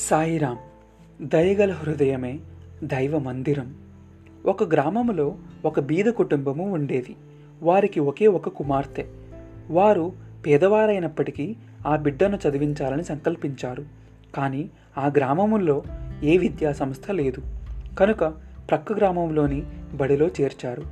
సాయిరాం దయగల హృదయమే దైవ మందిరం ఒక గ్రామంలో ఒక బీద కుటుంబము ఉండేది. వారికి ఒకే ఒక కుమార్తె. వారు పేదవారైనప్పటికీ ఆ బిడ్డను చదివించాలని సంకల్పించారు. కానీ ఆ గ్రామములో ఏ విద్యా సంస్థ లేదు. కనుక ప్రక్క గ్రామంలోని బడిలో చేర్చారు.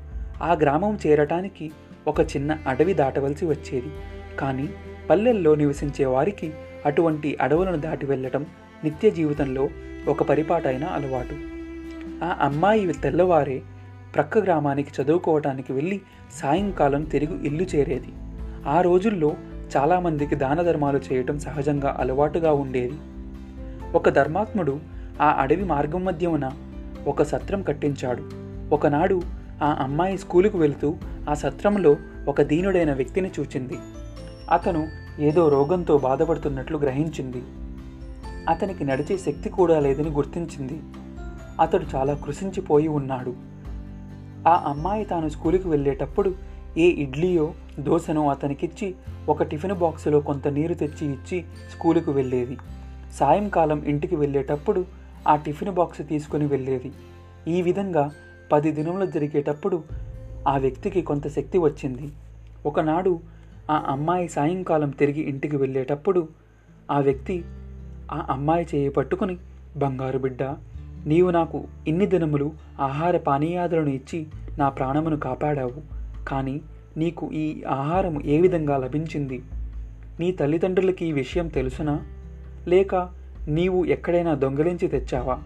ఆ గ్రామం చేరటానికి ఒక చిన్న అడవి దాటవలసి వచ్చేది. కానీ పల్లెల్లో నివసించే వారికి అటువంటి అడవులను దాటి వెళ్ళటం నిత్య జీవితంలో ఒక పరిపాటైన అలవాటు. ఆ అమ్మాయి తెల్లవారే ప్రక్క గ్రామానికి చదువుకోవటానికి వెళ్ళి సాయంకాలం తిరిగి ఇల్లు చేరేది. ఆ రోజుల్లో చాలామందికి దాన ధర్మాలు చేయటం సహజంగా అలవాటుగా ఉండేది. ఒక ధర్మాత్ముడు ఆ అడవి మార్గం మధ్య ఉన్న ఒక సత్రం కట్టించాడు. ఒకనాడు ఆ అమ్మాయి స్కూలుకు వెళుతూ ఆ సత్రంలో ఒక దీనుడైన వ్యక్తిని చూచింది. అతను ఏదో రోగంతో బాధపడుతున్నట్లు గ్రహించింది. అతనికి నడిచే శక్తి కూడా లేదని గుర్తించింది. అతడు చాలా కృషించిపోయి ఉన్నాడు. ఆ అమ్మాయి తాను స్కూలుకి వెళ్ళేటప్పుడు ఏ ఇడ్లీయో దోశనో అతనికిచ్చి ఒక టిఫిన్ బాక్సులో కొంత నీరు తెచ్చి ఇచ్చి స్కూలుకు వెళ్ళేది. సాయంకాలం ఇంటికి వెళ్ళేటప్పుడు ఆ టిఫిన్ బాక్స్ తీసుకుని వెళ్ళేది. ఈ విధంగా పది దినములు జరిగేటప్పుడు ఆ వ్యక్తికి కొంత శక్తి వచ్చింది. ఒకనాడు ఆ అమ్మాయి సాయంకాలం తిరిగి ఇంటికి వెళ్ళేటప్పుడు ఆ వ్యక్తి ఆ అమ్మాయి చేయి పట్టుకుని బంగారు బిడ్డ నీవు నాకు ఇన్ని దినములు ఆహార పానీయాదులను ఇచ్చి నా ప్రాణమును కాపాడావు. కానీ నీకు ఈ ఆహారము ఏ విధంగా లభించింది? నీ తల్లిదండ్రులకి ఈ విషయం తెలుసునా? లేక నీవు ఎక్కడైనా దొంగలించి తెచ్చావా?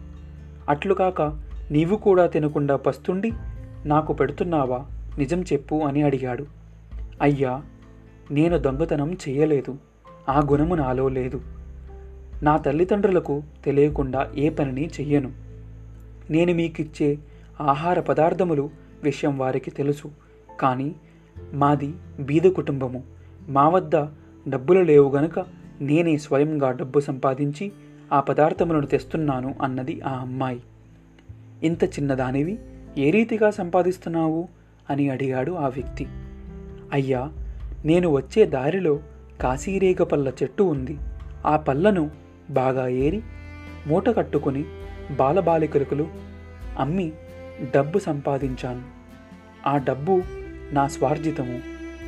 అట్లుకాక నీవు కూడా తినకుండా పస్తుండి నాకు పెడుతున్నావా? నిజం చెప్పు అని అడిగాడు. అయ్యా నేను దొంగతనం చేయలేదు. ఆ గుణము నాలో లేదు. నా తల్లిదండ్రులకు తెలియకుండా ఏ పనిని చెయ్యను. నేను మీకిచ్చే ఆహార పదార్థములు విషయం వారికి తెలుసు. కానీ మాది బీద కుటుంబము. మా వద్ద డబ్బులు లేవు గనుక నేనే స్వయంగా డబ్బు సంపాదించి ఆ పదార్థములను తెస్తున్నాను అన్నది ఆ అమ్మాయి. ఇంత చిన్నదానివి ఏ రీతిగా సంపాదిస్తున్నావు? అని అడిగాడు ఆ వ్యక్తి. అయ్యా నేను వచ్చే దారిలో కాశీరేగ పళ్ళ చెట్టు ఉంది. ఆ పళ్ళను బాగా ఏరి మూట కట్టుకుని బాలబాలికలకు అమ్మి డబ్బు సంపాదించాను. ఆ డబ్బు నా స్వార్జితము.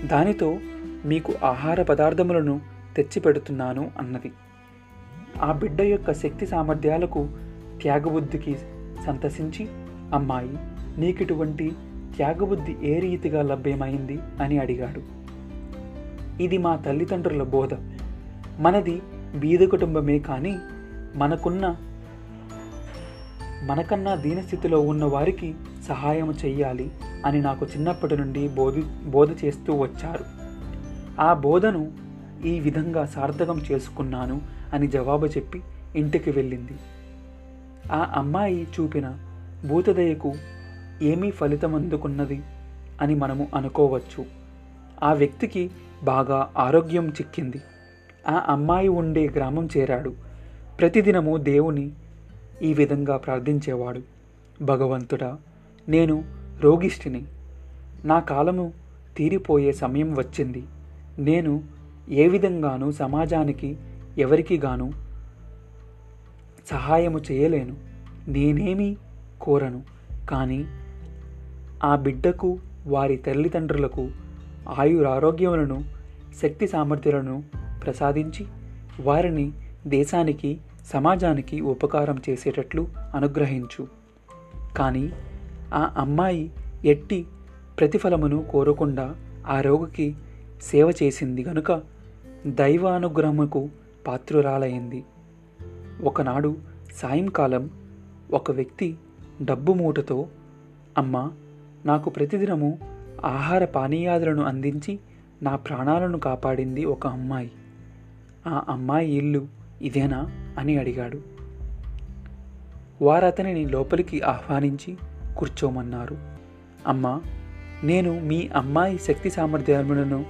దానితో మీకు ఆహార పదార్థములను తెచ్చిపెడుతున్నాను అన్నది. ఆ బిడ్డ యొక్క శక్తి సామర్థ్యాలకు త్యాగబుద్ధికి సంతసించి అమ్మాయి నీకిటువంటి త్యాగబుద్ధి ఏ రీతిగా లభ్యమైంది అని అడిగాడు. ఇది మా తల్లిదండ్రుల బోధ. మనది బీద కుటుంబమే కానీ మనకున్న మనకన్నా దీనస్థితిలో ఉన్న వారికి సహాయం చేయాలి అని నాకు చిన్నప్పటి నుండి బోధి బోధ చేస్తూ వచ్చారు. ఆ బోధను ఈ విధంగా సార్థకం చేసుకున్నాను అని జవాబు చెప్పి ఇంటికి వెళ్ళింది. ఆ అమ్మాయి చూపిన భూతదయకు ఏమీ ఫలితం అందుకున్నది అని మనము అనుకోవచ్చు. ఆ వ్యక్తికి బాగా ఆరోగ్యం చిక్కింది. ఆ అమ్మాయి ఉండే గ్రామం చేరాడు. ప్రతిదినము దేవుని ఈ విధంగా ప్రార్థించేవాడు. భగవంతుడా నేను రోగిష్ఠిని నా కాలము తీరిపోయే సమయం వచ్చింది. నేను ఏ విధంగానూ సమాజానికి ఎవరికి గాను సహాయము చేయలేను. నేనేమీ కోరను. కానీ ఆ బిడ్డకు వారి తల్లిదండ్రులకు ఆయురారోగ్యములను శక్తి సామర్థ్యాలను ప్రసాదించి వారిని దేశానికి సమాజానికి ఉపకారం చేసేటట్లు అనుగ్రహించు. కానీ ఆ అమ్మాయి ఎట్టి ప్రతిఫలమును కోరకుండా ఆ రోగికి సేవ చేసింది గనుక దైవానుగ్రహముకు పాత్రురాలైంది. ఒకనాడు సాయంకాలం ఒక వ్యక్తి డబ్బు మూటతో అమ్మ నాకు ప్రతిదినము ఆహార పానీయాదులను అందించి నా ప్రాణాలను కాపాడింది ఒక అమ్మాయి. ఆ అమ్మాయి ఇల్లు ఇదేనా అని అడిగాడు. వారతనిని లోపలికి ఆహ్వానించి కూర్చోమన్నారు. అమ్మా నేను మీ అమ్మాయి శక్తి సామర్థ్యములను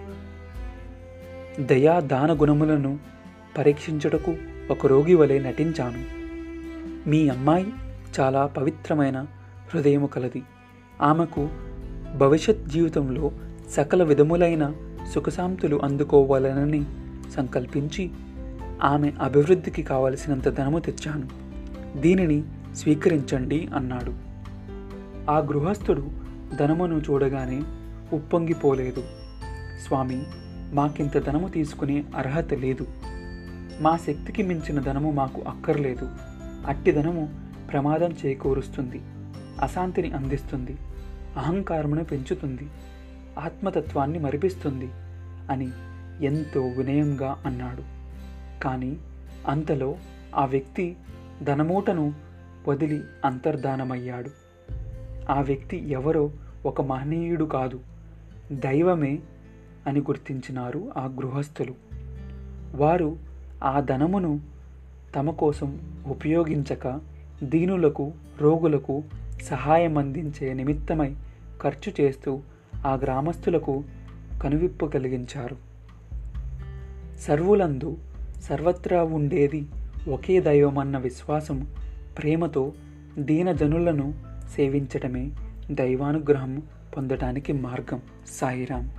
దయా దాన గుణములను పరీక్షించుటకు ఒక రోగి వలె నటించాను. మీ అమ్మాయి చాలా పవిత్రమైన హృదయము కలది. ఆమెకు భవిష్యత్ జీవితంలో సకల విధములైన సుఖశాంతులు అందుకోవాలనని సంకల్పించి ఆమె అభివృద్ధికి కావలసినంత ధనము తెచ్చాను. దీనిని స్వీకరించండి అన్నాడు. ఆ గృహస్థుడు ధనమును చూడగానే ఉప్పొంగిపోలేదు. స్వామి మాకింత ధనము తీసుకునే అర్హత లేదు. మా శక్తికి మించిన ధనము మాకు అక్కర్లేదు. అట్టి ధనము ప్రమాదం చేకూరుస్తుంది. అశాంతిని అందిస్తుంది. అహంకారమును పెంచుతుంది. ఆత్మతత్వాన్ని మరిపిస్తుంది అని ఎంతో వినయంగా అన్నాడు. కానీ అంతలో ఆ వ్యక్తి ధనమూటను వదిలి అంతర్ధానమయ్యాడు. ఆ వ్యక్తి ఎవరో ఒక మహనీయుడు కాదు దైవమే అని గుర్తించినారు ఆ గృహస్థులు. వారు ఆ ధనమును తమ కోసం ఉపయోగించక దీనులకు రోగులకు సహాయం అందించే నిమిత్తమై ఖర్చు చేస్తూ ఆ గ్రామస్తులకు కనువిప్పు కలిగించారు. సర్వులందు సర్వత్రా ఉండేది ఒకే దైవమన్న విశ్వాసం ప్రేమతో దీనజనులను సేవించటమే దైవానుగ్రహం పొందటానికి మార్గం. సాయిరాం.